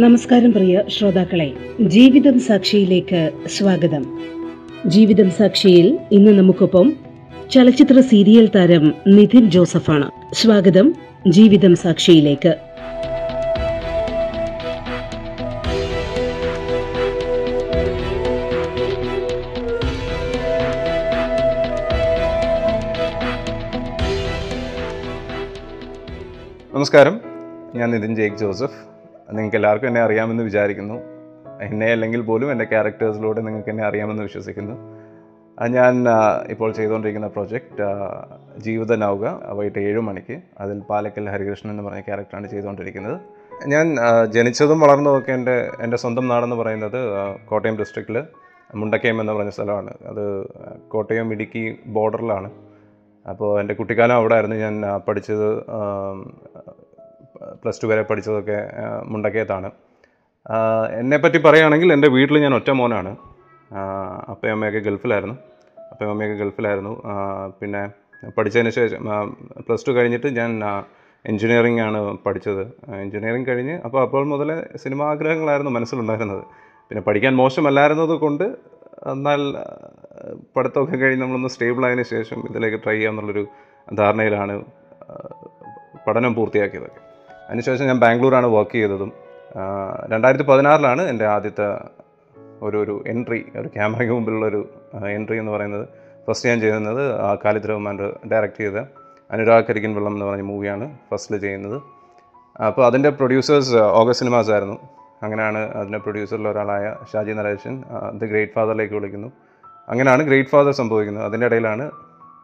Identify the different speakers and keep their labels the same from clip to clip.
Speaker 1: നമസ്കാരം പ്രിയ ശ്രോതാക്കളെ ജീവിതം സാക്ഷിയിലേക്ക് സ്വാഗതം. ജീവിതം സാക്ഷിയിൽ ഇന്ന് നമുക്കൊപ്പം ചലച്ചിത്ര സീരിയൽ താരം നിതിൻ ജോസഫാണ്. സ്വാഗതം ജീവിതം സാക്ഷിയിലേക്ക്.
Speaker 2: നമസ്കാരം. ഞാൻ നിതിൻ ജേക്ക് ജോസഫ്. നിങ്ങൾക്ക് എല്ലാവർക്കും എന്നെ അറിയാമെന്ന് വിചാരിക്കുന്നു. എന്നെ അല്ലെങ്കിൽ പോലും എന്റെ ക്യാരക്ടേഴ്സിലൂടെ നിങ്ങൾക്ക് എന്നെ അറിയാമെന്ന് വിശ്വസിക്കുന്നു. ഞാൻ ഇപ്പോൾ ചെയ്തുകൊണ്ടിരിക്കുന്ന പ്രൊജക്റ്റ് ജീവിത നൗക വൈകിട്ട് ഏഴ് മണിക്ക്. അതിൽ പാലക്കൽ ഹരികൃഷ്ണൻ എന്ന് പറഞ്ഞ ക്യാരക്ടറാണ് ചെയ്തുകൊണ്ടിരിക്കുന്നത്. ഞാൻ ജനിച്ചതും വളർന്നതൊക്കെ എന്റെ എന്റെ സ്വന്തം നാടെന്ന് പറയുന്നത് കോട്ടയം ഡിസ്ട്രിക്റ്റിൽ മുണ്ടക്കയം എന്ന് പറഞ്ഞ സ്ഥലമാണ്. അത് കോട്ടയം ഇടുക്കി ബോർഡറിലാണ്. അപ്പോൾ എന്റെ കുട്ടിക്കാലം അവിടെ ആയിരുന്നു ഞാൻ പഠിച്ചത് പ്ലസ് ടു വരെ പഠിച്ചതൊക്കെ മുണ്ടക്കയത്താണ്. എന്നെപ്പറ്റി പറയുകയാണെങ്കിൽ എന്റെ വീട്ടിൽ ഞാൻ ഒറ്റ മോനാണ്. അപ്പയും അമ്മയൊക്കെ ഗൾഫിലായിരുന്നു. അപ്പയും അമ്മയൊക്കെ ഗൾഫിലായിരുന്നു. പിന്നെ പഠിച്ചതിന് ശേഷം പ്ലസ് ടു കഴിഞ്ഞിട്ട് ഞാൻ എൻജിനീയറിംഗ് ആണ് പഠിച്ചത്. എൻജിനീയറിംഗ് കഴിഞ്ഞ് അപ്പോൾ അപ്പോൾ മുതലേ സിനിമാ ആഗ്രഹങ്ങളായിരുന്നു മനസ്സിലുണ്ടായിരുന്നത്. പിന്നെ പഠിക്കാൻ മോശമല്ലായിരുന്നത് കൊണ്ട് എന്നാൽ പഠിത്തമൊക്കെ കഴിഞ്ഞ് നമ്മളൊന്ന് സ്റ്റേബിളായതിനു ശേഷം ഇതിലേക്ക് ട്രൈ ചെയ്യാമെന്നുള്ളൊരു ധാരണയിലാണ് പഠനം പൂർത്തിയാക്കിയതൊക്കെ. അതിനുശേഷം ഞാൻ ബാംഗ്ലൂരാണ് വർക്ക് ചെയ്തതും. രണ്ടായിരത്തി പതിനാറിലാണ് എന്റെ ആദ്യത്തെ ഒരു ഒരു എൻട്രി ഒരു ക്യാമറയ്ക്ക് മുമ്പിലുള്ളൊരു എൻട്രി എന്ന് പറയുന്നത്. ഫസ്റ്റ് ഞാൻ ചെയ്യുന്നത് ആ, ഖാലിദ് റഹ്മാൻ ഡയറക്റ്റ് ചെയ്ത അനുരാഗ് കരിക്കൻ വെള്ളം എന്ന് പറഞ്ഞ മൂവിയാണ് ഫസ്റ്റിൽ ചെയ്യുന്നത്. അപ്പോൾ അതിന്റെ പ്രൊഡ്യൂസേഴ്സ് ഓഗസ്റ്റ് സിനിമാസ് ആയിരുന്നു. അങ്ങനെയാണ് അതിന്റെ പ്രൊഡ്യൂസറിൽ ഒരാളായ ഷാജി നരേശൻ ദി ഗ്രേറ്റ് ഫാദറിലേക്ക് വിളിക്കുന്നു. അങ്ങനെയാണ് ഗ്രേറ്റ് ഫാദർ സംഭവിക്കുന്നത്. അതിന്റെ ഇടയിലാണ്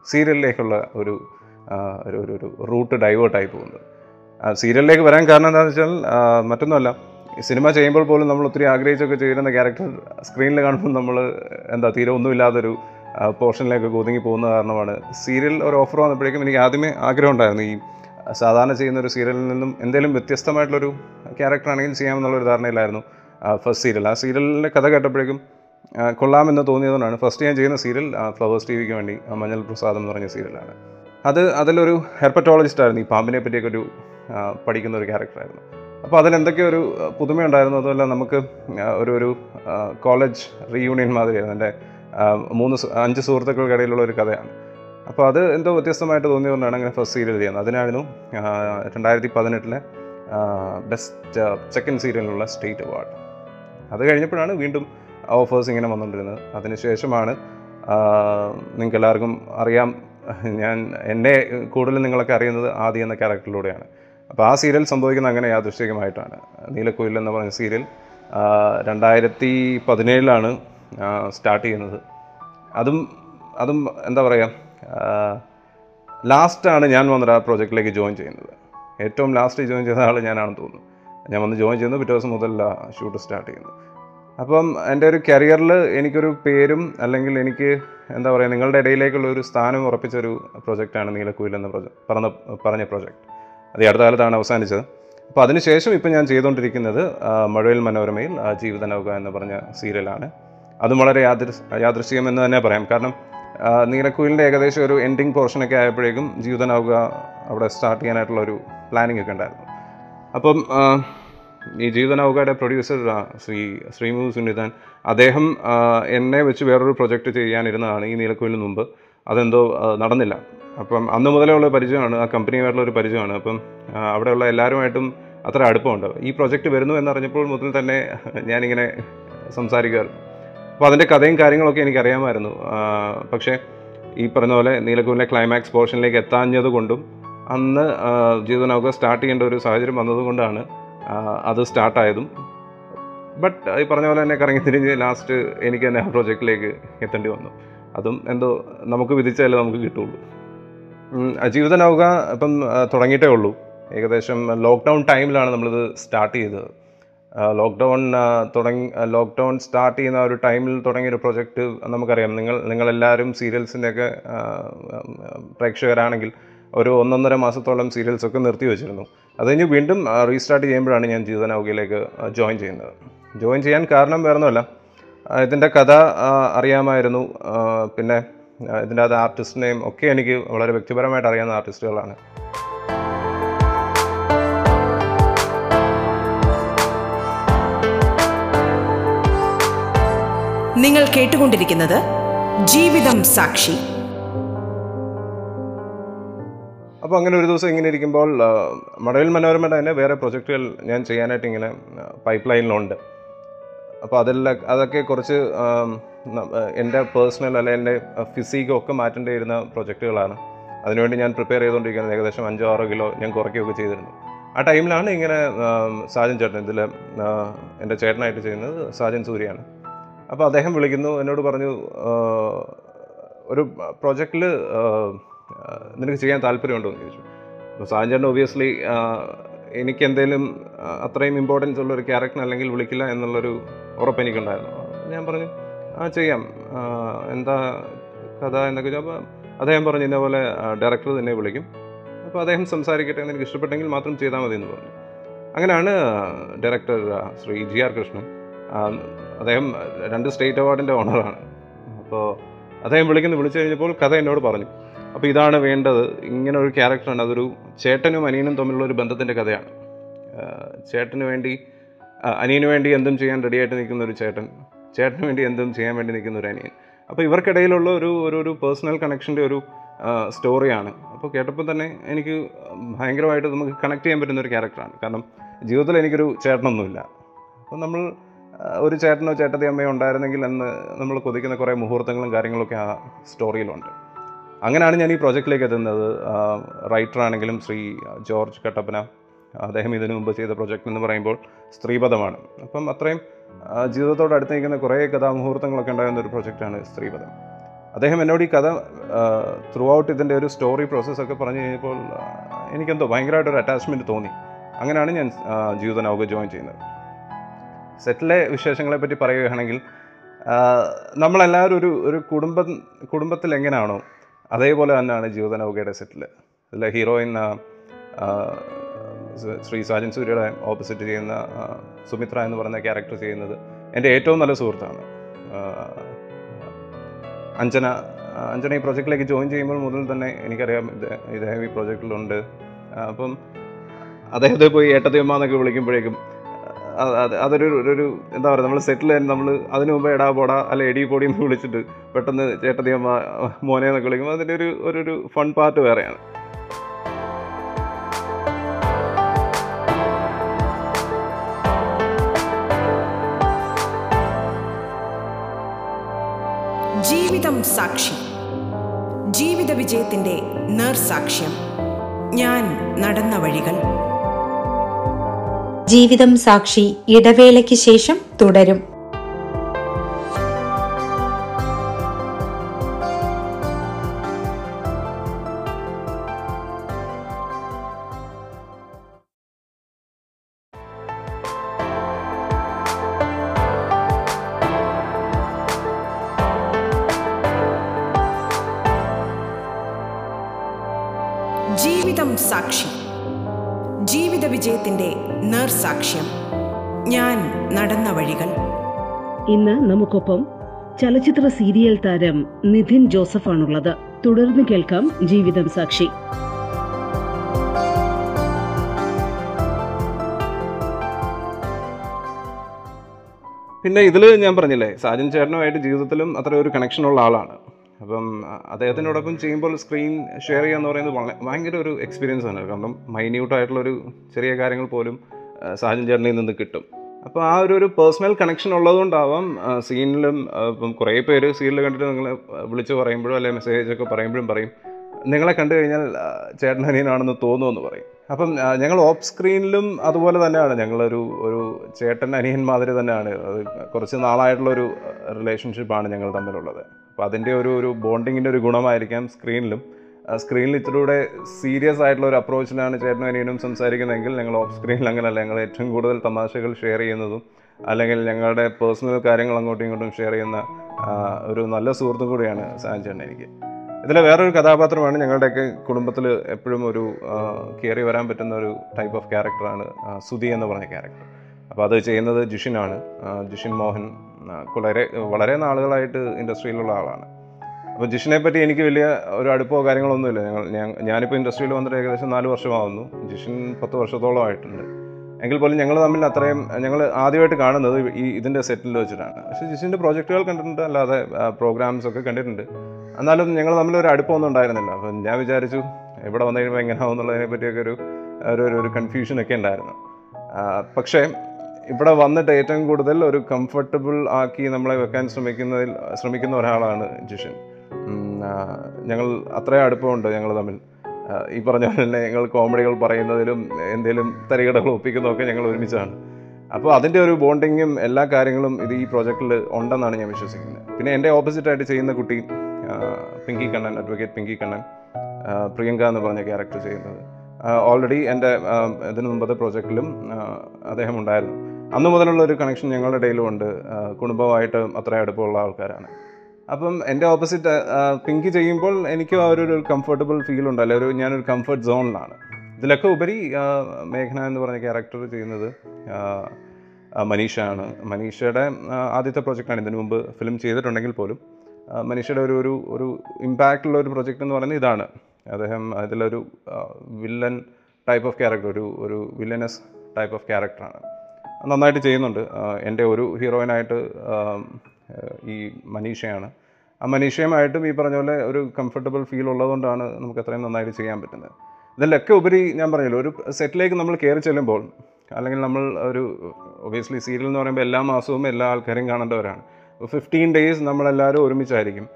Speaker 2: സീരിയലിലേക്കുള്ള ഒരു ഒരു ഒരു- റൂട്ട് ഡൈവേർട്ടായി പോകുന്നത്. സീരിയലിലേക്ക് വരാൻ കാരണം എന്താണെന്ന് വെച്ചാൽ മറ്റൊന്നുമല്ല. സിനിമ ചെയ്യുമ്പോൾ പോലും നമ്മൾ ഒത്തിരി ആഗ്രഹിച്ചൊക്കെ ചെയ്യുന്ന ക്യാരക്ടർ സ്ക്രീനിൽ കാണുമ്പോൾ നമ്മൾ എന്താ തീരെ ഒന്നുമില്ലാതൊരു പോർഷനിലേക്ക് ഒതുങ്ങി പോകുന്ന കാരണമാണ്. സീരിയൽ ഒരു ഓഫർ വന്നപ്പോഴേക്കും എനിക്ക് ആദ്യമേ ആഗ്രഹം ഉണ്ടായിരുന്നു. ഈ സാധാരണ ചെയ്യുന്ന ഒരു സീരിയലിൽ നിന്നും എന്തെങ്കിലും വ്യത്യസ്തമായിട്ടുള്ളൊരു ക്യാരക്ടറാണെങ്കിൽ ചെയ്യാമെന്നുള്ളൊരു ധാരണയിലായിരുന്നു ഫസ്റ്റ് സീരിയൽ. ആ സീരിയലിന്റെ കഥ കേട്ടപ്പോഴേക്കും കൊള്ളാമെന്ന് തോന്നിയതുകൊണ്ടാണ് ഫസ്റ്റ് ഞാൻ ചെയ്യുന്ന സീരിയൽ ഫ്ലവേഴ്സ് ടി വിക്ക് വേണ്ടി മഞ്ഞൾ പ്രസാദം എന്ന് പറഞ്ഞ സീരിയലാണ്. അത് അതിലൊരു ഹെർപ്പറ്റോളജിസ്റ്റ് ആയിരുന്നു ഈ പാമ്പിനെ പറ്റിയൊക്കെ ഒരു പഠിക്കുന്ന ഒരു ക്യാരക്ടറായിരുന്നു അപ്പോൾ അതിലെന്തൊക്കെയോ ഒരു പുതുമ പുതുമയുണ്ടായിരുന്നു? അതുമല്ല നമുക്ക് ഒരു ഒരു കോളേജ് റീയൂണിയൻ മാതിരിയായിരുന്നു. എന്റെ മൂന്ന് അഞ്ച് സുഹൃത്തുക്കൾക്കിടയിലുള്ള ഒരു കഥയാണ്. അപ്പോൾ അത് എന്തോ വ്യത്യസ്തമായിട്ട് തോന്നിയതുകൊണ്ടാണ് അങ്ങനെ ഫസ്റ്റ് സീരിയൽ ചെയ്യുന്നത്. അതിനായിരുന്നു രണ്ടായിരത്തി പതിനെട്ടിലെ ബെസ്റ്റ് സെക്കൻഡ് സീരിയലിനുള്ള സ്റ്റേറ്റ് അവാർഡ് അത് കഴിഞ്ഞപ്പോഴാണ് വീണ്ടും ഓഫേഴ്സ് ഇങ്ങനെ വന്നുകൊണ്ടിരുന്നത്. അതിനുശേഷമാണ് നിങ്ങൾക്ക് എല്ലാവർക്കും അറിയാം ഞാൻ എന്നെ കൂടുതൽ നിങ്ങളൊക്കെ അറിയുന്നത് ആദി എന്ന ക്യാരക്ടറിലൂടെയാണ്. അപ്പോൾ ആ സീരിയൽ സംഭവിക്കുന്നത് അങ്ങനെ യാദൃശ്ചികമായിട്ടാണ്. നീലക്കുയിൽ എന്ന് പറഞ്ഞ സീരിയൽ രണ്ടായിരത്തി പതിനേഴിലാണ് സ്റ്റാർട്ട് ചെയ്യുന്നത്. അതും അതും എന്താ പറയുക ലാസ്റ്റാണ് ഞാൻ വന്നിട്ട് ആ പ്രോജക്റ്റിലേക്ക് ജോയിൻ ചെയ്യുന്നത്. ഏറ്റവും ലാസ്റ്റ് ജോയിൻ ചെയ്ത ആൾ ഞാനാണെന്ന് തോന്നുന്നു. ഞാൻ വന്ന് ജോയിൻ ചെയ്യുന്നു പിറ്റേ ദിവസം മുതൽ ഷൂട്ട് സ്റ്റാർട്ട് ചെയ്യുന്നു അപ്പം എന്റെ ഒരു കരിയറിൽ എനിക്കൊരു പേരും അല്ലെങ്കിൽ എനിക്ക് എന്താ പറയുക നിങ്ങളുടെ ഇടയിലേക്കുള്ള ഒരു സ്ഥാനം ഉറപ്പിച്ചൊരു പ്രൊജക്റ്റാണ് നീലക്കുയിൽ എന്ന പ്രൊജക്ട് പറഞ്ഞ പറഞ്ഞ പ്രൊജക്റ്റ് അത് അടുത്ത കാലത്താണ് അവസാനിച്ചത്. അപ്പോൾ അതിനുശേഷം ഇപ്പം ഞാൻ ചെയ്തുകൊണ്ടിരിക്കുന്നത് മഴയിൽ മനോരമയിൽ ജീവിത നൗക എന്ന് പറഞ്ഞ സീരിയലാണ്. അതും വളരെ യാദൃ യാദൃശ്യം എന്ന് തന്നെ പറയാം. കാരണം നീലക്കുയിലിന്റെ ഏകദേശം ഒരു എൻഡിങ് പോർഷനൊക്കെ ആയപ്പോഴേക്കും ജീവിത നൗക അവിടെ സ്റ്റാർട്ട് ചെയ്യാനായിട്ടുള്ള ഒരു പ്ലാനിംഗ് ഒക്കെ ഉണ്ടായിരുന്നു. അപ്പം ഈ ജീവിത നൗകയുടെ പ്രൊഡ്യൂസർ ശ്രീ ശ്രീമു സുനിതാൻ അദ്ദേഹം എന്നെ വെച്ച് വേറൊരു പ്രൊജക്റ്റ് ചെയ്യാനിരുന്നതാണ് ഈ നീലക്കുയിലിന് മുമ്പ്. അതെന്തോ നടന്നില്ല. അപ്പം അന്ന് മുതലേ ഉള്ള പരിചയമാണ് ആ കമ്പനിയുമായിട്ടുള്ള ഒരു പരിചയമാണ്. അപ്പം അവിടെയുള്ള എല്ലാവരുമായിട്ടും അത്ര അടുപ്പമുണ്ട്. ഈ പ്രൊജക്റ്റ് വരുന്നു എന്നറിഞ്ഞപ്പോൾ മുതൽ തന്നെ ഞാനിങ്ങനെ സംസാരിക്കുമായിരുന്നു അപ്പോൾ അതിന്റെ കഥയും കാര്യങ്ങളൊക്കെ എനിക്കറിയാമായിരുന്നു. പക്ഷേ ഈ പറഞ്ഞ പോലെ നീലക്കുയിലെ ക്ലൈമാക്സ് പോർഷനിലേക്ക് എത്താഞ്ഞത് കൊണ്ടും അന്ന് ജീവിതനൗക സ്റ്റാർട്ട് ചെയ്യേണ്ട ഒരു സാഹചര്യം വന്നതുകൊണ്ടാണ് അത് സ്റ്റാർട്ടായതും. ബട്ട് ഈ പറഞ്ഞ പോലെ തന്നെ കറങ്ങി തിരിഞ്ഞ് ലാസ്റ്റ് എനിക്ക് തന്നെ ആ പ്രോജക്റ്റിലേക്ക് എത്തേണ്ടി വന്നു. അതും എന്തോ നമുക്ക് വിധിച്ചാലേ നമുക്ക് കിട്ടുള്ളൂ. ജീവിത നൗക ഇപ്പം തുടങ്ങിയിട്ടേ ഉള്ളൂ. ഏകദേശം ലോക്ക്ഡൗൺ ടൈമിലാണ് നമ്മളിത് സ്റ്റാർട്ട് ചെയ്തത്. ലോക്ക്ഡൗൺ തുടങ്ങി ലോക്ക്ഡൗൺ സ്റ്റാർട്ട് ചെയ്യുന്ന ഒരു ടൈമിൽ തുടങ്ങിയ ഒരു പ്രൊജക്റ്റ് നമുക്കറിയാം. നിങ്ങൾ നിങ്ങളെല്ലാവരും സീരിയൽസിന്റെയൊക്കെ പ്രേക്ഷകരാണെങ്കിൽ ഒരു ഒന്നൊന്നര മാസത്തോളം സീരിയൽസൊക്കെ നിർത്തി വെച്ചിരുന്നു. അത് കഴിഞ്ഞ് വീണ്ടും റീസ്റ്റാർട്ട് ചെയ്യുമ്പോഴാണ് ഞാൻ ജീവനൗകയിലേക്ക് ജോയിൻ ചെയ്യുന്നത്. ജോയിൻ ചെയ്യാൻ കാരണം വേറൊന്നുമല്ല. ഇതിന്റെ കഥ അറിയാമായിരുന്നു. പിന്നെ ഇതിന്റെ അത് ആർട്ടിസ്റ്റിനെയും ഒക്കെ എനിക്ക് വളരെ വ്യക്തിപരമായിട്ട് അറിയാവുന്ന ആർട്ടിസ്റ്റുകളാണ്
Speaker 3: നിങ്ങൾ കേട്ടുകൊണ്ടിരിക്കുന്നത് ജീവിതം സാക്ഷി.
Speaker 2: അപ്പോൾ അങ്ങനെ ഒരു ദിവസം ഇങ്ങനെ ഇരിക്കുമ്പോൾ മടവിൽ മനോരമയുടെ തന്നെ വേറെ പ്രൊജക്റ്റുകൾ ഞാൻ ചെയ്യാനായിട്ട് ഇങ്ങനെ പൈപ്പ് ലൈനിലുണ്ട് അപ്പോൾ അതെല്ലാം അതൊക്കെ കുറച്ച് എന്റെ പേഴ്സണൽ അല്ലെ എന്റെ ഫിസിക്കും ഒക്കെ മാറ്റേണ്ടിയിരുന്ന പ്രൊജക്റ്റുകളാണ് അതിനുവേണ്ടി ഞാൻ പ്രിപ്പയർ ചെയ്തുകൊണ്ടിരിക്കുന്നത് ഏകദേശം അഞ്ചോ ആറോ കിലോ ഞാൻ കുറയ്ക്കുകയൊക്കെ ചെയ്തിരുന്നു ആ ടൈമിലാണ് ഇങ്ങനെ സാജൻ ചേട്ടൻ ഇതിൽ എന്റെ ചേട്ടനായിട്ട് ചെയ്യുന്നത് സാജൻ സൂര്യയാണ് അപ്പോൾ അദ്ദേഹം വിളിക്കുന്നു എന്നോട് പറഞ്ഞു ഒരു പ്രൊജക്റ്റിൽ നിനക്ക് ചെയ്യാൻ താല്പര്യമുണ്ടോ എന്ന് ചോദിച്ചു. അപ്പോൾ സാജൻ ഒബിയസ്ലി എനിക്ക് എന്തെങ്കിലും അത്രയും ഇമ്പോർട്ടൻസ് ഉള്ളൊരു ക്യാരക്ടർ അല്ലെങ്കിൽ വിളിക്കില്ല എന്നുള്ളൊരു ഉറപ്പ് എനിക്കുണ്ടായിരുന്നു. ഞാൻ പറഞ്ഞു ആ ചെയ്യാം. എന്താ കഥ എന്നൊക്കെ അപ്പോൾ അദ്ദേഹം പറഞ്ഞു ഇതേപോലെ ഡയറക്ടർ തന്നെ വിളിക്കും. അപ്പോൾ അദ്ദേഹം സംസാരിക്കട്ടെ എനിക്ക് ഇഷ്ടപ്പെട്ടെങ്കിൽ മാത്രം ചെയ്താൽ മതി എന്ന് പറഞ്ഞു. അങ്ങനെയാണ് director Shri G R Krishnan. അദ്ദേഹം രണ്ട് സ്റ്റേറ്റ് അവാർഡിന്റെ ഓണറാണ് അപ്പോൾ അദ്ദേഹം വിളിക്കുന്നു വിളിച്ചു കഴിഞ്ഞപ്പോൾ കഥ എന്നോട് പറഞ്ഞു. അപ്പോൾ ഇതാണ് വേണ്ടത്. ഇങ്ങനെ ഒരു ക്യാരക്ടറാണ് അതൊരു ചേട്ടനും അനിയനും തമ്മിലുള്ള ഒരു ബന്ധത്തിന്റെ കഥയാണ്. ചേട്ടന് വേണ്ടി അനിയന് വേണ്ടി എന്തും ചെയ്യാൻ റെഡിയായിട്ട് നിൽക്കുന്ന ഒരു ചേട്ടൻ ചേട്ടന് വേണ്ടി എന്തും ചെയ്യാൻ വേണ്ടി നിൽക്കുന്ന ഒരു അനിയൻ. അപ്പോൾ ഇവർക്കിടയിലുള്ള ഒരു ഒരു ഒരു പേഴ്സണൽ കണക്ഷന്റെ ഒരു സ്റ്റോറിയാണ് അപ്പോൾ കേട്ടപ്പോൾ തന്നെ എനിക്ക് ഭയങ്കരമായിട്ട് നമുക്ക് കണക്ട് ചെയ്യാൻ പറ്റുന്ന ഒരു ക്യാരക്ടറാണ് കാരണം ജീവിതത്തിൽ എനിക്കൊരു ചേട്ടനൊന്നുമില്ല. അപ്പോൾ നമ്മൾ ഒരു ചേട്ടനോ ചേട്ടത്തി അമ്മയോ ഉണ്ടായിരുന്നെങ്കിൽ എന്ന് നമ്മൾ കൊതിക്കുന്ന കുറേ മുഹൂർത്തങ്ങളും കാര്യങ്ങളൊക്കെ ആ സ്റ്റോറിയിലുണ്ട് അങ്ങനെയാണ് ഞാൻ ഈ പ്രോജക്റ്റിലേക്ക് എത്തുന്നത്. റൈറ്റർ ആണെങ്കിലും ശ്രീ ജോർജ് കട്ടപ്പന അദ്ദേഹം ഇതിനു മുമ്പ് ചെയ്ത പ്രൊജക്റ്റ് എന്ന് പറയുമ്പോൾ സ്ത്രീപഥമാണ് അപ്പം അത്രയും ജീവിതത്തോട് അടുത്ത് നിൽക്കുന്ന കുറേ കഥാമുഹൂർത്തങ്ങളൊക്കെ ഉണ്ടായിരുന്ന ഒരു പ്രൊജക്റ്റാണ് സ്ത്രീപഥം അദ്ദേഹം എന്നോട് ഈ കഥ ത്രൂ ഔട്ട് ഇതിന്റെ ഒരു സ്റ്റോറി പ്രോസസ്സൊക്കെ പറഞ്ഞു കഴിഞ്ഞപ്പോൾ എനിക്കെന്തോ ഭയങ്കരമായിട്ടൊരു അറ്റാച്ച്മെന്റ് തോന്നി. അങ്ങനെയാണ് ഞാൻ ആ, ജീവിത നൗക ജോയിൻ ചെയ്യുന്നത്. സെറ്റിലെ വിശേഷങ്ങളെ പറ്റി പറയുകയാണെങ്കിൽ നമ്മളെല്ലാവരും ഒരു ഒരു കുടുംബം കുടുംബത്തിൽ എങ്ങനെയാണോ അതേപോലെ തന്നെയാണ് ജീവിത നൗകയുടെ സെറ്റിൽ അതിൽ ഹീറോയിൻ ശ്രീ- സാജൻ സൂര്യയുടെ ഓപ്പോസിറ്റ് ചെയ്യുന്ന സുമിത്ര എന്ന് പറയുന്ന ക്യാരക്ടർ ചെയ്യുന്നത് എന്റെ ഏറ്റവും നല്ല സുഹൃത്താണ്. അഞ്ജന അഞ്ജന ഈ പ്രോജക്റ്റിലേക്ക് ജോയിൻ ചെയ്യുമ്പോൾ മുതൽ തന്നെ എനിക്കറിയാം ഇദ്ദേഹം ഈ പ്രോജക്റ്റിലുണ്ട്. അപ്പം അദ്ദേഹത്തെ പോയി ഏട്ടത്തിയമ്മ എന്നൊക്കെ വിളിക്കുമ്പോഴേക്കും അതൊരു ഒരു- എന്താ പറയുക നമ്മൾ സെറ്റിൽ തന്നെ നമ്മൾ അതിനു മുമ്പ് എടാ പോടാ അല്ല എടി പൊടി എന്ന് വിളിച്ചിട്ട് പെട്ടെന്ന് ചേട്ടത്തിയമ്മ മോനെ എന്നൊക്കെ വിളിക്കുമ്പോൾ അതിന്റെ ഒരു ഒരു ഫൺ പാർട്ട് വേറെയാണ്.
Speaker 3: ജീവിതം സാക്ഷി. ജീവിത വിജയത്തിന്റെ നേർസാക്ഷ്യം. ഞാൻ നടന്ന വഴികൾ.
Speaker 4: ജീവിതം സാക്ഷി ഇടവേളയ്ക്ക് ശേഷം തുടരും.
Speaker 3: ജീവിതം സാക്ഷി. ജീവിത വിജയത്തിന്റെ നേർസാക്ഷ്യം. ഞാൻ നടന്ന വഴികൾ.
Speaker 1: ഇന്ന് നമുക്കൊപ്പം ചലച്ചിത്ര സീരിയൽ താരം നിധിൻ ജോസഫ് ജോസഫാണുള്ളത്. തുടർന്ന് കേൾക്കാം ജീവിതം സാക്ഷി.
Speaker 2: പിന്നെ ഇതിൽ ഞാൻ പറഞ്ഞില്ലേ സാജൻ ചേട്ടനുമായിട്ട് ജീവിതത്തിലും അത്ര ഒരു കണക്ഷനുള്ള ആളാണ്. അപ്പം അദ്ദേഹത്തിനോടൊപ്പം ചെയ്യുമ്പോൾ സ്ക്രീൻ ഷെയർ ചെയ്യുക എന്ന് പറയുന്നത് ഭയങ്കര ഒരു എക്സ്പീരിയൻസ് ആണ്. കാരണം മൈന്യൂട്ടായിട്ടുള്ളൊരു ചെറിയ കാര്യങ്ങൾ പോലും സാജൻ ചേട്ടനിൽ നിന്ന് കിട്ടും. അപ്പോൾ ആ ഒരു ഒരു പേഴ്സണൽ കണക്ഷൻ ഉള്ളതുകൊണ്ടാവാം സീനിലും ഇപ്പം കുറേ പേര് സീനിൽ കണ്ടിട്ട് നിങ്ങളെ വിളിച്ച് പറയുമ്പോഴും അല്ലെങ്കിൽ മെസ്സേജ് ഒക്കെ പറയുമ്പോഴും പറയും നിങ്ങളെ കണ്ടു കഴിഞ്ഞാൽ ചേട്ടൻ അനിയനാണെന്ന് തോന്നുമെന്ന് പറയും. അപ്പം ഞങ്ങൾ ഓഫ് സ്ക്രീനിലും അതുപോലെ തന്നെയാണ്. ഞങ്ങളൊരു ഒരു ചേട്ടൻ അനിയൻ മാതിരി തന്നെയാണ്. അത് കുറച്ച് നാളായിട്ടുള്ളൊരു റിലേഷൻഷിപ്പാണ് ഞങ്ങൾ തമ്മിലുള്ളത്. അപ്പോൾ അതിന്റെ ഒരു ഒരു ബോണ്ടിങ്ങിന്റെ ഒരു ഗുണമായിരിക്കാം സ്ക്രീനിലും സ്ക്രീനിൽ ഇത്തിലൂടെ സീരിയസ് ആയിട്ടുള്ള ഒരു അപ്രോച്ചിലാണ് ചേട്ടനും അനിയനും സംസാരിക്കുന്നതെങ്കിൽ ഞങ്ങൾ ഓഫ് സ്ക്രീനിൽ അങ്ങനെയല്ല ഞങ്ങൾ ഏറ്റവും കൂടുതൽ തമാശകൾ ഷെയർ ചെയ്യുന്നതും അല്ലെങ്കിൽ ഞങ്ങളുടെ പേഴ്സണൽ കാര്യങ്ങൾ അങ്ങോട്ടും ഇങ്ങോട്ടും ഷെയർ ചെയ്യുന്ന ഒരു നല്ല സുഹൃത്തും കൂടിയാണ് സാഞ്ചേട്ടൻ ചേട്ടൻ എനിക്ക്. ഇതിലെ വേറൊരു കഥാപാത്രമാണ് ഞങ്ങളുടെയൊക്കെ കുടുംബത്തിൽ എപ്പോഴും ഒരു കയറി വരാൻ പറ്റുന്ന ഒരു ടൈപ്പ് ഓഫ് ക്യാരക്ടറാണ് സുധി എന്ന് പറഞ്ഞ ക്യാരക്ടർ അപ്പോൾ അത് ചെയ്യുന്നത് ജിഷിനാണ്. ജിഷിൻ മോഹൻ വളരെ വളരെ നാളുകളായിട്ട് ഇൻഡസ്ട്രിയിലുള്ള ആളാണ്. അപ്പോൾ ജിഷിനെ പറ്റി എനിക്ക് വലിയ ഒരു അടുപ്പോ കാര്യങ്ങളൊന്നുമില്ല. ഞങ്ങൾ ഞാൻ ഞാനിപ്പോൾ ഇൻഡസ്ട്രിയിൽ വന്നിട്ട് ഏകദേശം നാല് വർഷമാവുന്നു. ജിഷിൻ പത്ത് വർഷത്തോളം ആയിട്ടുണ്ട്. എങ്കിൽ പോലും ഞങ്ങൾ തമ്മിൽ അത്രയും ഞങ്ങൾ ആദ്യമായിട്ട് കാണുന്നത് ഈ ഇതിന്റെ സെറ്റിൽ വെച്ചിട്ടാണ്. പക്ഷേ ജിഷിന്റെ പ്രോജക്റ്റുകൾ കണ്ടിട്ടുണ്ട് അല്ലാതെ പ്രോഗ്രാംസ് ഒക്കെ കണ്ടിട്ടുണ്ട്. എന്നാലും ഞങ്ങൾ തമ്മിൽ ഒരു അടുപ്പമൊന്നും ഉണ്ടായിരുന്നില്ല. അപ്പോൾ ഞാൻ വിചാരിച്ചു ഇവിടെ വന്നു കഴിയുമ്പോൾ എങ്ങനെയാവും എന്നുള്ളതിനെ പറ്റിയൊക്കെ ഒരു ഒരു ഒരു- കൺഫ്യൂഷനൊക്കെ ഉണ്ടായിരുന്നു. പക്ഷേ ഇവിടെ വന്നിട്ട് ഏറ്റവും കൂടുതൽ ഒരു കംഫർട്ടബിൾ ആക്കി നമ്മളെ വെക്കാൻ ശ്രമിക്കുന്നതിൽ ശ്രമിക്കുന്ന ഒരാളാണ് ജിഷൻ. ഞങ്ങൾ അത്രയും അടുപ്പമുണ്ട് ഞങ്ങൾ തമ്മിൽ. ഈ പറഞ്ഞ പോലെ തന്നെ ഞങ്ങൾ കോമഡികൾ പറയുന്നതിലും എന്തെങ്കിലും തരികടകൾ ഒപ്പിക്കുന്നതൊക്കെ ഞങ്ങൾ ഒരുമിച്ചാണ്. അപ്പോൾ അതിന്റെ ഒരു ബോണ്ടിങ്ങും എല്ലാ കാര്യങ്ങളും ഇത് ഈ പ്രോജക്റ്റിൽ ഉണ്ടെന്നാണ് ഞാൻ വിശ്വസിക്കുന്നത്. പിന്നെ എന്റെ ഓപ്പോസിറ്റായിട്ട് ചെയ്യുന്ന കുട്ടി പിങ്കി കണ്ണൻ അഡ്വക്കേറ്റ് പിങ്കി കണ്ണൻ പ്രിയങ്ക എന്ന് പറഞ്ഞ ക്യാരക്ടർ ചെയ്യുന്നത്. ഓൾറെഡി എന്റെ ഇതിനു മുമ്പത്തെ പ്രോജക്റ്റിലും അദ്ദേഹം ഉണ്ടായിരുന്നു. അന്ന് മുതലുള്ള ഒരു കണക്ഷൻ ഞങ്ങളുടെ ഇടയിലും ഉണ്ട്. കുടുംബമായിട്ട് അത്ര അടുപ്പമുള്ള ആൾക്കാരാണ്. അപ്പം എന്റെ ഓപ്പോസിറ്റ് പിങ്ക് ചെയ്യുമ്പോൾ എനിക്കും ആ ഒരു കംഫർട്ടബിൾ ഫീൽ ഉണ്ട്. അല്ലെ ഒരു ഞാനൊരു കംഫർട്ട് സോണിലാണ് ഇതിലൊക്കെ ഉപരി മേഘന എന്ന് പറഞ്ഞ ക്യാരക്ടർ ചെയ്യുന്നത് മനീഷയാണ് മനീഷയുടെ ആദ്യത്തെ പ്രൊജക്റ്റാണ് ഇതിനു മുമ്പ് ഫിലിം ചെയ്തിട്ടുണ്ടെങ്കിൽ പോലും മനീഷയുടെ ഒരു ഒരു ഒരു ഇമ്പാക്റ്റുള്ള ഒരു പ്രൊജക്റ്റ് എന്ന് പറയുന്നത് ഇതാണ്. അദ്ദേഹം അതിലൊരു വില്ലൻ ടൈപ്പ് ഓഫ് ക്യാരക്ടർ ഒരു ഒരു വില്ലനസ് ടൈപ്പ് ഓഫ് ക്യാരക്ടറാണ് നന്നായിട്ട് ചെയ്യുന്നുണ്ട്. എന്റെ ഒരു ഹീറോയിനായിട്ട് ഈ മനീഷയാണ്. ആ മനീഷയുമായിട്ടും ഈ പറഞ്ഞ പോലെ ഒരു കംഫർട്ടബിൾ ഫീൽ ഉള്ളതുകൊണ്ടാണ് നമുക്ക് അത്രയും നന്നായിട്ട് ചെയ്യാൻ പറ്റുന്നത്. ഇതിലൊക്കെ ഉപരി ഞാൻ പറഞ്ഞല്ലോ ഒരു സെറ്റിലേക്ക് നമ്മൾ കയറി ചെല്ലുമ്പോൾ അല്ലെങ്കിൽ നമ്മൾ ഒരു ഒബിയസ്ലി സീരിയൽ എന്ന് പറയുമ്പോൾ എല്ലാ മാസവും എല്ലാ ആൾക്കാരും കാണേണ്ടവരാണ്. ഫിഫ്റ്റീൻ ഡേയ്സ് നമ്മളെല്ലാവരും ഒരുമിച്ചായിരിക്കും.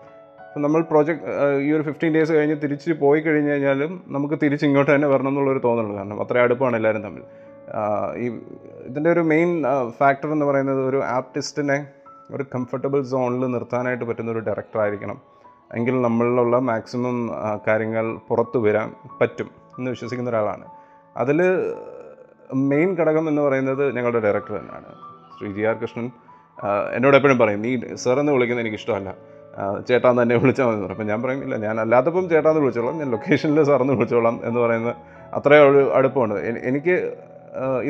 Speaker 2: അപ്പോൾ നമ്മൾ പ്രോജക്റ്റ് ഈ ഒരു ഫിഫ്റ്റീൻ ഡേയ്സ് കഴിഞ്ഞ് തിരിച്ച് പോയി കഴിഞ്ഞ് കഴിഞ്ഞാലും നമുക്ക് തിരിച്ച് ഇങ്ങോട്ട് തന്നെ വരണം എന്നുള്ളൊരു തോന്നലുണ്ട്. കാരണം അത്ര അടുപ്പമാണ് എല്ലാവരും തമ്മിൽ. ഈ ഇതിന്റെ ഒരു മെയിൻ ഫാക്ടർ എന്ന് പറയുന്നത് ഒരു ആർട്ടിസ്റ്റിനെ ഒരു കംഫർട്ടബിൾ സോണിൽ നിർത്താനായിട്ട് പറ്റുന്ന ഒരു ഡയറക്ടർ ആയിരിക്കണം. എങ്കിൽ നമ്മളിലുള്ള മാക്സിമം കാര്യങ്ങൾ പുറത്തു വരാൻ പറ്റും എന്ന് വിശ്വസിക്കുന്ന ഒരാളാണ്. അതിൽ മെയിൻ ഘടകം എന്ന് പറയുന്നത് ഞങ്ങളുടെ ഡയറക്ടർ തന്നെയാണ്. Shri G R Krishnan. എന്നോട് എപ്പോഴും പറയും നീ സർ എന്ന് വിളിക്കുന്നത് എനിക്കിഷ്ടമല്ല ആ, ചേട്ടാന്ന് തന്നെ വിളിച്ചാൽ മതി. അപ്പം ഞാൻ പറയും ഇല്ല ഞാൻ അല്ലാത്തപ്പം ചേട്ടാന്ന് വിളിച്ചോളാം. ഞാൻ ലൊക്കേഷനിൽ സാറെന്ന് വിളിച്ചോളാം എന്ന് പറയുന്ന അത്രയും അടുപ്പമുണ്ട്. എനി- എനിക്ക്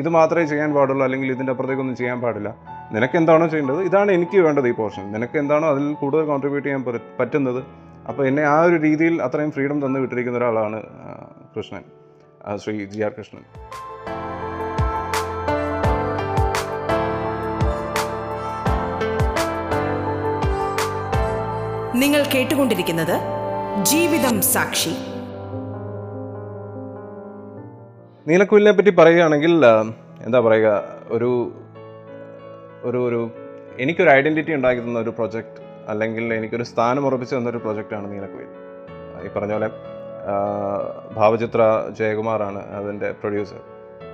Speaker 2: ഇത് മാത്രമേ ചെയ്യാൻ പാടുള്ളൂ അല്ലെങ്കിൽ ഇതിന്റെ അപ്പുറത്തേക്കൊന്നും ചെയ്യാൻ പാടില്ല. നിനക്ക് എന്താണോ ചെയ്യേണ്ടത്? ഇതാണ് എനിക്ക് വേണ്ടത് ഈ പോർഷൻ നിനക്ക് എന്താണോ അതിൽ കൂടുതൽ കോൺട്രിബ്യൂട്ട് ചെയ്യാൻ പറ്റുന്നത്? അപ്പോൾ എന്നെ ആ ഒരു രീതിയിൽ അത്രയും ഫ്രീഡം തന്നു വിട്ടിരിക്കുന്ന ഒരാളാണ് Krishnan. Shri G R Krishnan.
Speaker 3: നിങ്ങൾ കേട്ടുകൊണ്ടിരിക്കുന്നത് ജീവിതം സാക്ഷി.
Speaker 2: നീലക്കുയിലിനെ പറ്റി പറയുകയാണെങ്കിൽ എന്താ പറയുക ഒരു ഒരു ഒരു എനിക്കൊരു ഐഡന്റിറ്റി ഉണ്ടാക്കി തന്ന ഒരു പ്രൊജക്റ്റ് അല്ലെങ്കിൽ എനിക്കൊരു സ്ഥാനം ഉറപ്പിച്ചു തന്നൊരു പ്രൊജക്റ്റാണ് നീലക്കുയിൽ. ഈ പറഞ്ഞ പോലെ ഭാവചിത്ര ജയകുമാറാണ് അതിന്റെ പ്രൊഡ്യൂസർ.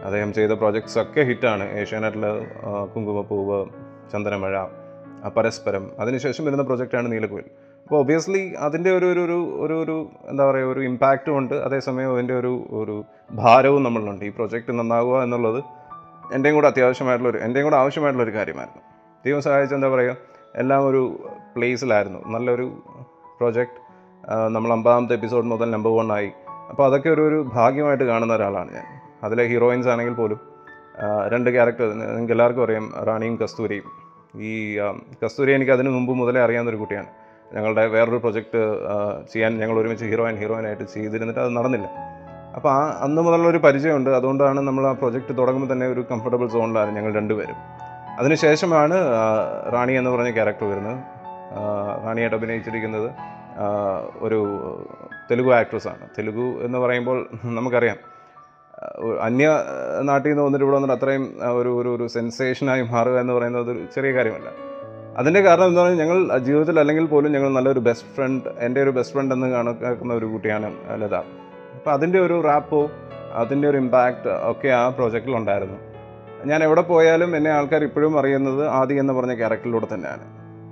Speaker 2: അദ്ദേഹം ചെയ്ത പ്രോജക്ട്സ് ഒക്കെ ഹിറ്റാണ്. ഏഷ്യാനെറ്റിൽ കുങ്കുമപ്പൂവ് ചന്ദനമഴ പരസ്പരം. അതിനുശേഷം വരുന്ന പ്രൊജക്റ്റാണ് നീലക്കുയിൽ. അപ്പോൾ ഒബിയസ്ലി അതിന്റെ ഒരു ഒരു ഒരു ഒരു എന്താ പറയുക ഒരു ഇമ്പാക്റ്റും ഉണ്ട്. അതേസമയം അതിന്റെ ഒരു ഒരു ഭാരവും നമ്മളിലുണ്ട്. ഈ പ്രൊജക്റ്റ് നന്നാവുക എന്നുള്ളത് എന്റെയും കൂടെ അത്യാവശ്യമായിട്ടുള്ളൊരു എന്റെയും കൂടെ ആവശ്യമായിട്ടുള്ളൊരു കാര്യമായിരുന്നു. ദൈവം സഹായിച്ച എന്താ പറയുക എല്ലാം ഒരു പ്ലേസിലായിരുന്നു നല്ലൊരു പ്രൊജക്റ്റ് നമ്മൾ അമ്പതാമത്തെ എപ്പിസോഡ് മുതൽ നമ്പർ വൺ ആയി. അപ്പോൾ അതൊക്കെ ഒരു ഒരു ഭാഗ്യമായിട്ട് കാണുന്ന ഒരാളാണ് ഞാൻ. അതിലെ ഹീറോയിൻസ് ആണെങ്കിൽ പോലും രണ്ട് ക്യാരക്ടർ നിങ്ങൾക്ക് എല്ലാവർക്കും അറിയാം റാണിയും കസ്തൂരിയും. ഈ കസ്തൂരി എനിക്ക് അതിന് മുമ്പ് മുതലേ അറിയാവുന്ന ഒരു കുട്ടിയാണ്. ഞങ്ങളുടെ വേറൊരു പ്രൊജക്റ്റ് ചെയ്യാൻ ഞങ്ങൾ ഒരുമിച്ച് ഹീറോയിൻ ഹീറോയിനായിട്ട് ചെയ്തിരുന്നിട്ട് അത് നടന്നില്ല. അപ്പോൾ ആ അന്ന് മുതലുള്ള ഒരു പരിചയമുണ്ട്. അതുകൊണ്ടാണ് നമ്മൾ ആ പ്രൊജക്റ്റ് തുടങ്ങുമ്പോൾ തന്നെ ഒരു കംഫർട്ടബിൾ സോണിലാണ് ഞങ്ങൾ രണ്ടുപേരും. അതിനുശേഷമാണ് റാണി എന്ന് പറഞ്ഞ ക്യാരക്ടർ വരുന്നത്. റാണിയായിട്ട് അഭിനയിച്ചിരിക്കുന്നത് ഒരു തെലുഗു ആക്ട്രസ്സാണ് തെലുഗു എന്ന് പറയുമ്പോൾ നമുക്കറിയാം അന്യ നാട്ടിൽ നിന്ന് വന്നിട്ട് ഇവിടെ വന്നിട്ട് അത്രയും ഒരു ഒരു സെൻസേഷനായി മാറുക എന്ന് പറയുന്നത് ഒരു ചെറിയ കാര്യമല്ല. അതിന്റെ കാരണം എന്ന് പറഞ്ഞാൽ ഞങ്ങൾ ജീവിതത്തിൽ അല്ലെങ്കിൽ പോലും ഞങ്ങൾ നല്ലൊരു ബെസ്റ്റ് ഫ്രണ്ട് എന്റെ ഒരു ബെസ്റ്റ് ഫ്രണ്ട് എന്ന് കണക്കാക്കുന്ന ഒരു കുട്ടിയാണ് ലത. അപ്പോൾ അതിന്റെ ഒരു റാപ്പോ അതിന്റെ ഒരു ഇമ്പാക്റ്റ് ഒക്കെ ആ പ്രോജക്റ്റിൽ ഉണ്ടായിരുന്നു. ഞാൻ എവിടെ പോയാലും എന്നെ ആൾക്കാർ ഇപ്പോഴും അറിയുന്നത് ആദി എന്ന് പറഞ്ഞ ക്യാരക്ടറിലൂടെ തന്നെയാണ്.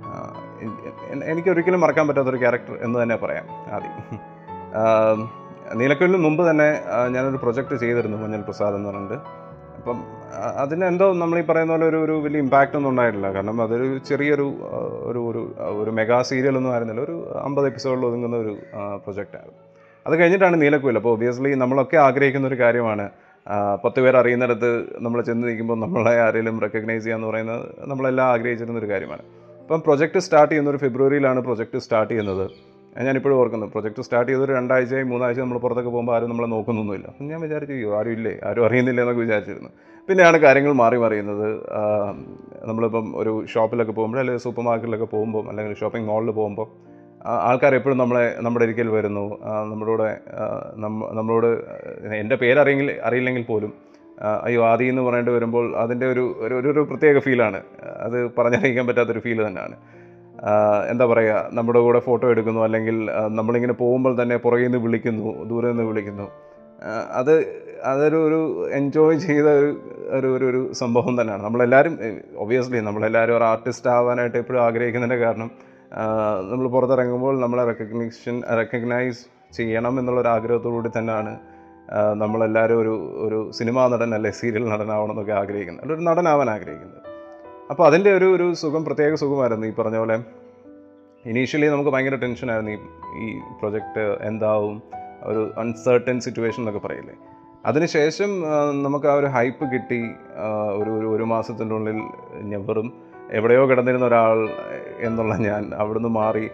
Speaker 2: ആ, എൻ- എൻ- എനിക്ക് ഒരിക്കലും മറക്കാൻ പറ്റാത്തൊരു ക്യാരക്ടർ എന്ന് തന്നെ പറയാം ആദി. ആം, നീലക്കുയിലിന് മുമ്പ് തന്നെ ഞാനൊരു പ്രൊജക്റ്റ് ചെയ്തിരുന്നു മഞ്ഞൾ പ്രസാദ് എന്ന് പറഞ്ഞിട്ട്. അപ്പം അതിനെന്തോ നമ്മൾ ഈ പറയുന്ന പോലെ ഒരു ഒരു വലിയ ഇമ്പാക്റ്റ് ഒന്നും ഉണ്ടായിട്ടില്ല. കാരണം അതൊരു ചെറിയൊരു ഒരു ഒരു ഒരു മെഗാ സീരിയൽ ഒന്നും ആയിരുന്നില്ല. ഒരു അമ്പത് എപ്പിസോഡിൽ ഒതുങ്ങുന്ന ഒരു പ്രൊജക്റ്റായിരുന്നു അത് കഴിഞ്ഞിട്ടാണ് നീലക്കുയിൽ. അപ്പോൾ ഒബിയസ്ലി നമ്മളൊക്കെ ആഗ്രഹിക്കുന്ന ഒരു കാര്യമാണ്. പത്ത് പേർ അറിയുന്നിടത്ത് നമ്മൾ ചെന്ന് നിൽക്കുമ്പോൾ നമ്മളെ ആരെങ്കിലും റെക്കഗ്നൈസ് ചെയ്യാന്ന് പറയുന്നത് നമ്മളെല്ലാം ആഗ്രഹിച്ചിരുന്ന ഒരു കാര്യമാണ്. അപ്പം പ്രൊജക്റ്റ് സ്റ്റാർട്ട് ചെയ്യുന്ന ഒരു ഫെബ്രുവരിയിലാണ് പ്രൊജക്റ്റ് സ്റ്റാർട്ട് ചെയ്യുന്നത്. ഞാനിപ്പോഴും ഓർക്കുന്നു. പ്രൊജക്റ്റ് സ്റ്റാർട്ട് ചെയ്തൊരു രണ്ടാഴ്ചയായി മൂന്നാഴ്ച നമ്മൾ പുറത്തൊക്കെ പോകുമ്പോൾ ആരും നമ്മളെ നോക്കുന്നൊന്നുമില്ല. ഞാൻ വിചാരിച്ചു "അയ്യോ, ആരും ഇല്ലേ? ആരും അറിയുന്നില്ല? എന്നൊക്കെ വിചാരിച്ചിരുന്നു. പിന്നെയാണ് കാര്യങ്ങൾ മാറി മറിയുന്നത്. നമ്മളിപ്പം ഒരു ഷോപ്പിലൊക്കെ പോകുമ്പോൾ അല്ലെങ്കിൽ സൂപ്പർ മാർക്കറ്റിലൊക്കെ പോകുമ്പോൾ അല്ലെങ്കിൽ ഷോപ്പിംഗ് മാളിൽ പോകുമ്പോൾ ആൾക്കാർ എപ്പോഴും നമ്മളെ നമ്മുടെ ഇരിക്കൽ വരുന്നു. നമ്മളോടെ നമ്മളോട് എന്റെ പേരറിയെങ്കിൽ അറിയില്ലെങ്കിൽ പോലും അയ്യോ ആദി എന്ന് പറയേണ്ടി വരുമ്പോൾ അതിന്റെ ഒരു ഒരു ഒരു- പ്രത്യേക ഫീലാണ് അത് പറഞ്ഞറിയിക്കാൻ പറ്റാത്തൊരു ഫീൽ തന്നെയാണ്. എന്താ പറയുക നമ്മുടെ കൂടെ ഫോട്ടോ എടുക്കുന്നു അല്ലെങ്കിൽ നമ്മളിങ്ങനെ പോകുമ്പോൾ തന്നെ പുറകിൽ നിന്ന് വിളിക്കുന്നു ദൂരെ നിന്ന് വിളിക്കുന്നു അത് അതൊരു ഒരു എൻജോയ് ചെയ്ത ഒരു ഒരു ഒരു ഒരു സംഭവം തന്നെയാണ്. നമ്മളെല്ലാവരും ഒബിയസ്ലി നമ്മളെല്ലാവരും ഒരു ആർട്ടിസ്റ്റ് ആവാനായിട്ട് എപ്പോഴും ആഗ്രഹിക്കുന്നതിന്റെ കാരണം നമ്മൾ പുറത്തിറങ്ങുമ്പോൾ നമ്മളെ റെക്കഗ്നിഷൻ റെക്കഗ്നൈസ് ചെയ്യണം എന്നുള്ളൊരു ആഗ്രഹത്തോടുകൂടി തന്നെയാണ് നമ്മളെല്ലാവരും ഒരു ഒരു സിനിമാ നടൻ അല്ലെ സീരിയൽ നടനാവണം എന്നൊക്കെ ആഗ്രഹിക്കുന്നത്. അല്ലൊരു നടനാവാൻ ആഗ്രഹിക്കുന്നത്. അപ്പോൾ അതിന്റെ ഒരു ഒരു സുഖം പ്രത്യേക സുഖമായിരുന്നു ഈ പറഞ്ഞ പോലെ. ഇനീഷ്യലി നമുക്ക് ഭയങ്കര ടെൻഷനായിരുന്നു ഈ ഈ പ്രൊജക്റ്റ് എന്താവും ഒരു അൺസർട്ടൺ സിറ്റുവേഷൻ എന്നൊക്കെ പറയില്ലേ. അതിനുശേഷം നമുക്ക് ആ ഒരു ഹൈപ്പ് കിട്ടി. ഒരു ഒരു ഒരു മാസത്തിന്റെ ഉള്ളിൽ ഞെവറും. എവിടെയോ കിടന്നിരുന്ന ഒരാൾ എന്നുള്ള ഞാൻ അവിടുന്ന് മാറി.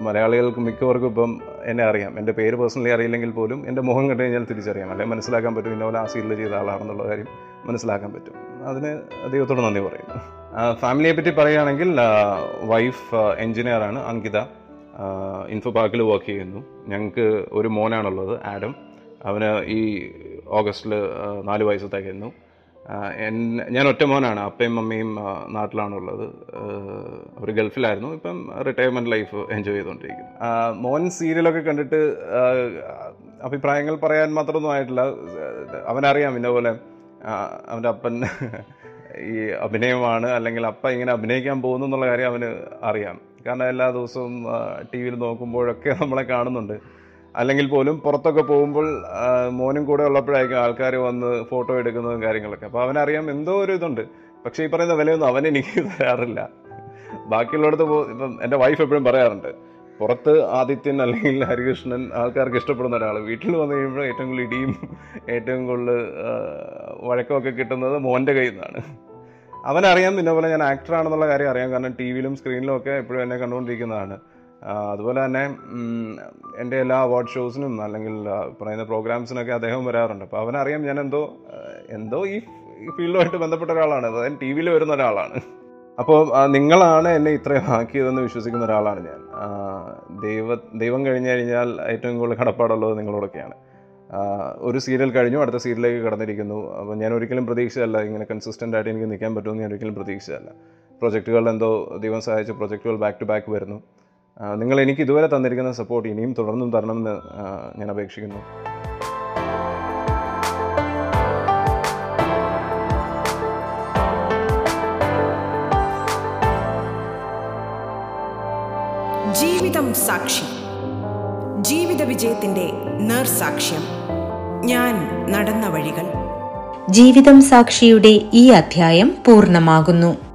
Speaker 2: മലയാളികൾക്ക് മിക്കവർക്കും ഇപ്പം എന്നെ അറിയാം. എന്റെ പേര് പേഴ്സണലി അറിയില്ലെങ്കിൽ പോലും എന്റെ മുഖം കണ്ടു കഴിഞ്ഞാൽ തിരിച്ചറിയാം. അല്ലെങ്കിൽ മനസ്സിലാക്കാൻ പറ്റും പോലെ ആ സീരിയൽ ചെയ്ത ആളാണെന്നുള്ള കാര്യം. മനസ്സിലാക്കാൻ പറ്റും. അതിന് ദൈവത്തോട് നന്ദി പറയുന്നു. ഫാമിലിയെ പറ്റി പറയുകയാണെങ്കിൽ വൈഫ് എൻജിനീയറാണ് അങ്കിത. ഇൻഫോ പാർക്കിൽ വർക്ക് ചെയ്യുന്നു. ഞങ്ങൾക്ക് ഒരു മോനാണുള്ളത് ആഡം. അവന് ഈ ഓഗസ്റ്റിൽ നാല് വയസ്സ് തികയുന്നു. ഞാൻ ഒറ്റ മോനാണ് അപ്പയും അമ്മയും നാട്ടിലാണുള്ളത്. അവർ ഗൾഫിലായിരുന്നു. ഇപ്പം റിട്ടയർമെന്റ് ലൈഫ് എൻജോയ് ചെയ്തുകൊണ്ടിരിക്കുന്നു. മോൻ സീരിയലൊക്കെ കണ്ടിട്ട് അഭിപ്രായങ്ങൾ പറയാൻ മാത്രമൊന്നും ആയിട്ടില്ല. അവനറിയാം ഇന്ന പോലെ ആ, അവന്റെ അപ്പൻ ഈ അഭിനയമാണ് അല്ലെങ്കിൽ അപ്പ ഇങ്ങനെ അഭിനയിക്കാൻ പോകുന്നു എന്നുള്ള കാര്യം അവന് അറിയാം. കാരണം എല്ലാ ദിവസവും ടി വിയിൽ നോക്കുമ്പോഴൊക്കെ നമ്മളെ കാണുന്നുണ്ട്. അല്ലെങ്കിൽ പോലും പുറത്തൊക്കെ പോകുമ്പോൾ മോനും കൂടെ ഉള്ളപ്പോഴായിരിക്കും ആൾക്കാർ വന്ന് ഫോട്ടോ എടുക്കുന്നതും കാര്യങ്ങളൊക്കെ. അപ്പോൾ അവനറിയാം എന്തോ ഒരു ഇതുണ്ട്. പക്ഷേ ഈ പറയുന്ന വിലയൊന്നും അവൻ എനിക്ക് തരാറില്ല. ബാക്കിയുള്ളിടത്ത് പോ ഇപ്പം എന്റെ വൈഫ് എപ്പോഴും പറയാറുണ്ട് പുറത്ത് ആദിത്യൻ അല്ലെങ്കിൽ ഹരികൃഷ്ണൻ ആൾക്കാർക്ക് ഇഷ്ടപ്പെടുന്ന ഒരാൾ വീട്ടിൽ വന്നു കഴിയുമ്പോൾ ഏറ്റവും കൂടുതൽ ഇടിയും ഏറ്റവും കൂടുതൽ വഴക്കമൊക്കെ കിട്ടുന്നത് മോന്റെ കയ്യിൽ നിന്നാണ്. അവനറിയാം പിന്നെ പോലെ ഞാൻ ആക്ടറാണെന്നുള്ള കാര്യം അറിയാം. കാരണം ടി വിയിലും സ്ക്രീനിലും ഒക്കെ എപ്പോഴും എന്നെ കണ്ടുകൊണ്ടിരിക്കുന്നതാണ്. അതുപോലെ തന്നെ എന്റെ എല്ലാ അവാർഡ് ഷോസിനും അല്ലെങ്കിൽ പറയുന്ന പ്രോഗ്രാംസിനൊക്കെ അദ്ദേഹം വരാറുണ്ട്. അപ്പോൾ അവനറിയാം ഞാൻ എന്തോ എന്തോ ഈ ഫീൽഡുമായിട്ട് ബന്ധപ്പെട്ട ഒരാളാണ്. അതായത് ടി വിയിൽ വരുന്ന ഒരാളാണ്. അപ്പോൾ നിങ്ങളാണ് എന്നെ ഇത്രയും ആക്കിയതെന്ന് വിശ്വസിക്കുന്ന ഒരാളാണ് ഞാൻ. ദൈവ ദൈവം കഴിഞ്ഞു കഴിഞ്ഞാൽ ഏറ്റവും കൂടുതൽ കടപ്പാടുള്ളത് നിങ്ങളോടൊക്കെയാണ്. ഒരു സീരിയൽ കഴിഞ്ഞു അടുത്ത സീരിയലിലേക്ക് കടന്നിരിക്കുന്നു. അപ്പോൾ ഞാൻ ഒരിക്കലും പ്രതീക്ഷയല്ല ഇങ്ങനെ കൺസിസ്റ്റന്റ് ആയിട്ട് എനിക്ക് നിൽക്കാൻ പറ്റുമെന്ന് ഞാൻ ഒരിക്കലും പ്രതീക്ഷയല്ല പ്രൊജക്റ്റുകൾ എന്തോ ദൈവം സഹായിച്ച പ്രൊജക്റ്റുകൾ ബാക്ക് ടു ബാക്ക് വരുന്നു. നിങ്ങൾ എനിക്ക് ഇതുവരെ തന്നിരിക്കുന്ന സപ്പോർട്ട് ഇനിയും തുടർന്നും തരണമെന്ന് ഞാൻ അപേക്ഷിക്കുന്നു.
Speaker 3: ജീവിതം സാക്ഷി. ജീവിത വിജയത്തിന്റെ നേർസാക്ഷ്യം. ഞാൻ നടന്ന വഴികൾ.
Speaker 4: ജീവിതം സാക്ഷിയുടെ ഈ അധ്യായം പൂർണമാകുന്നു.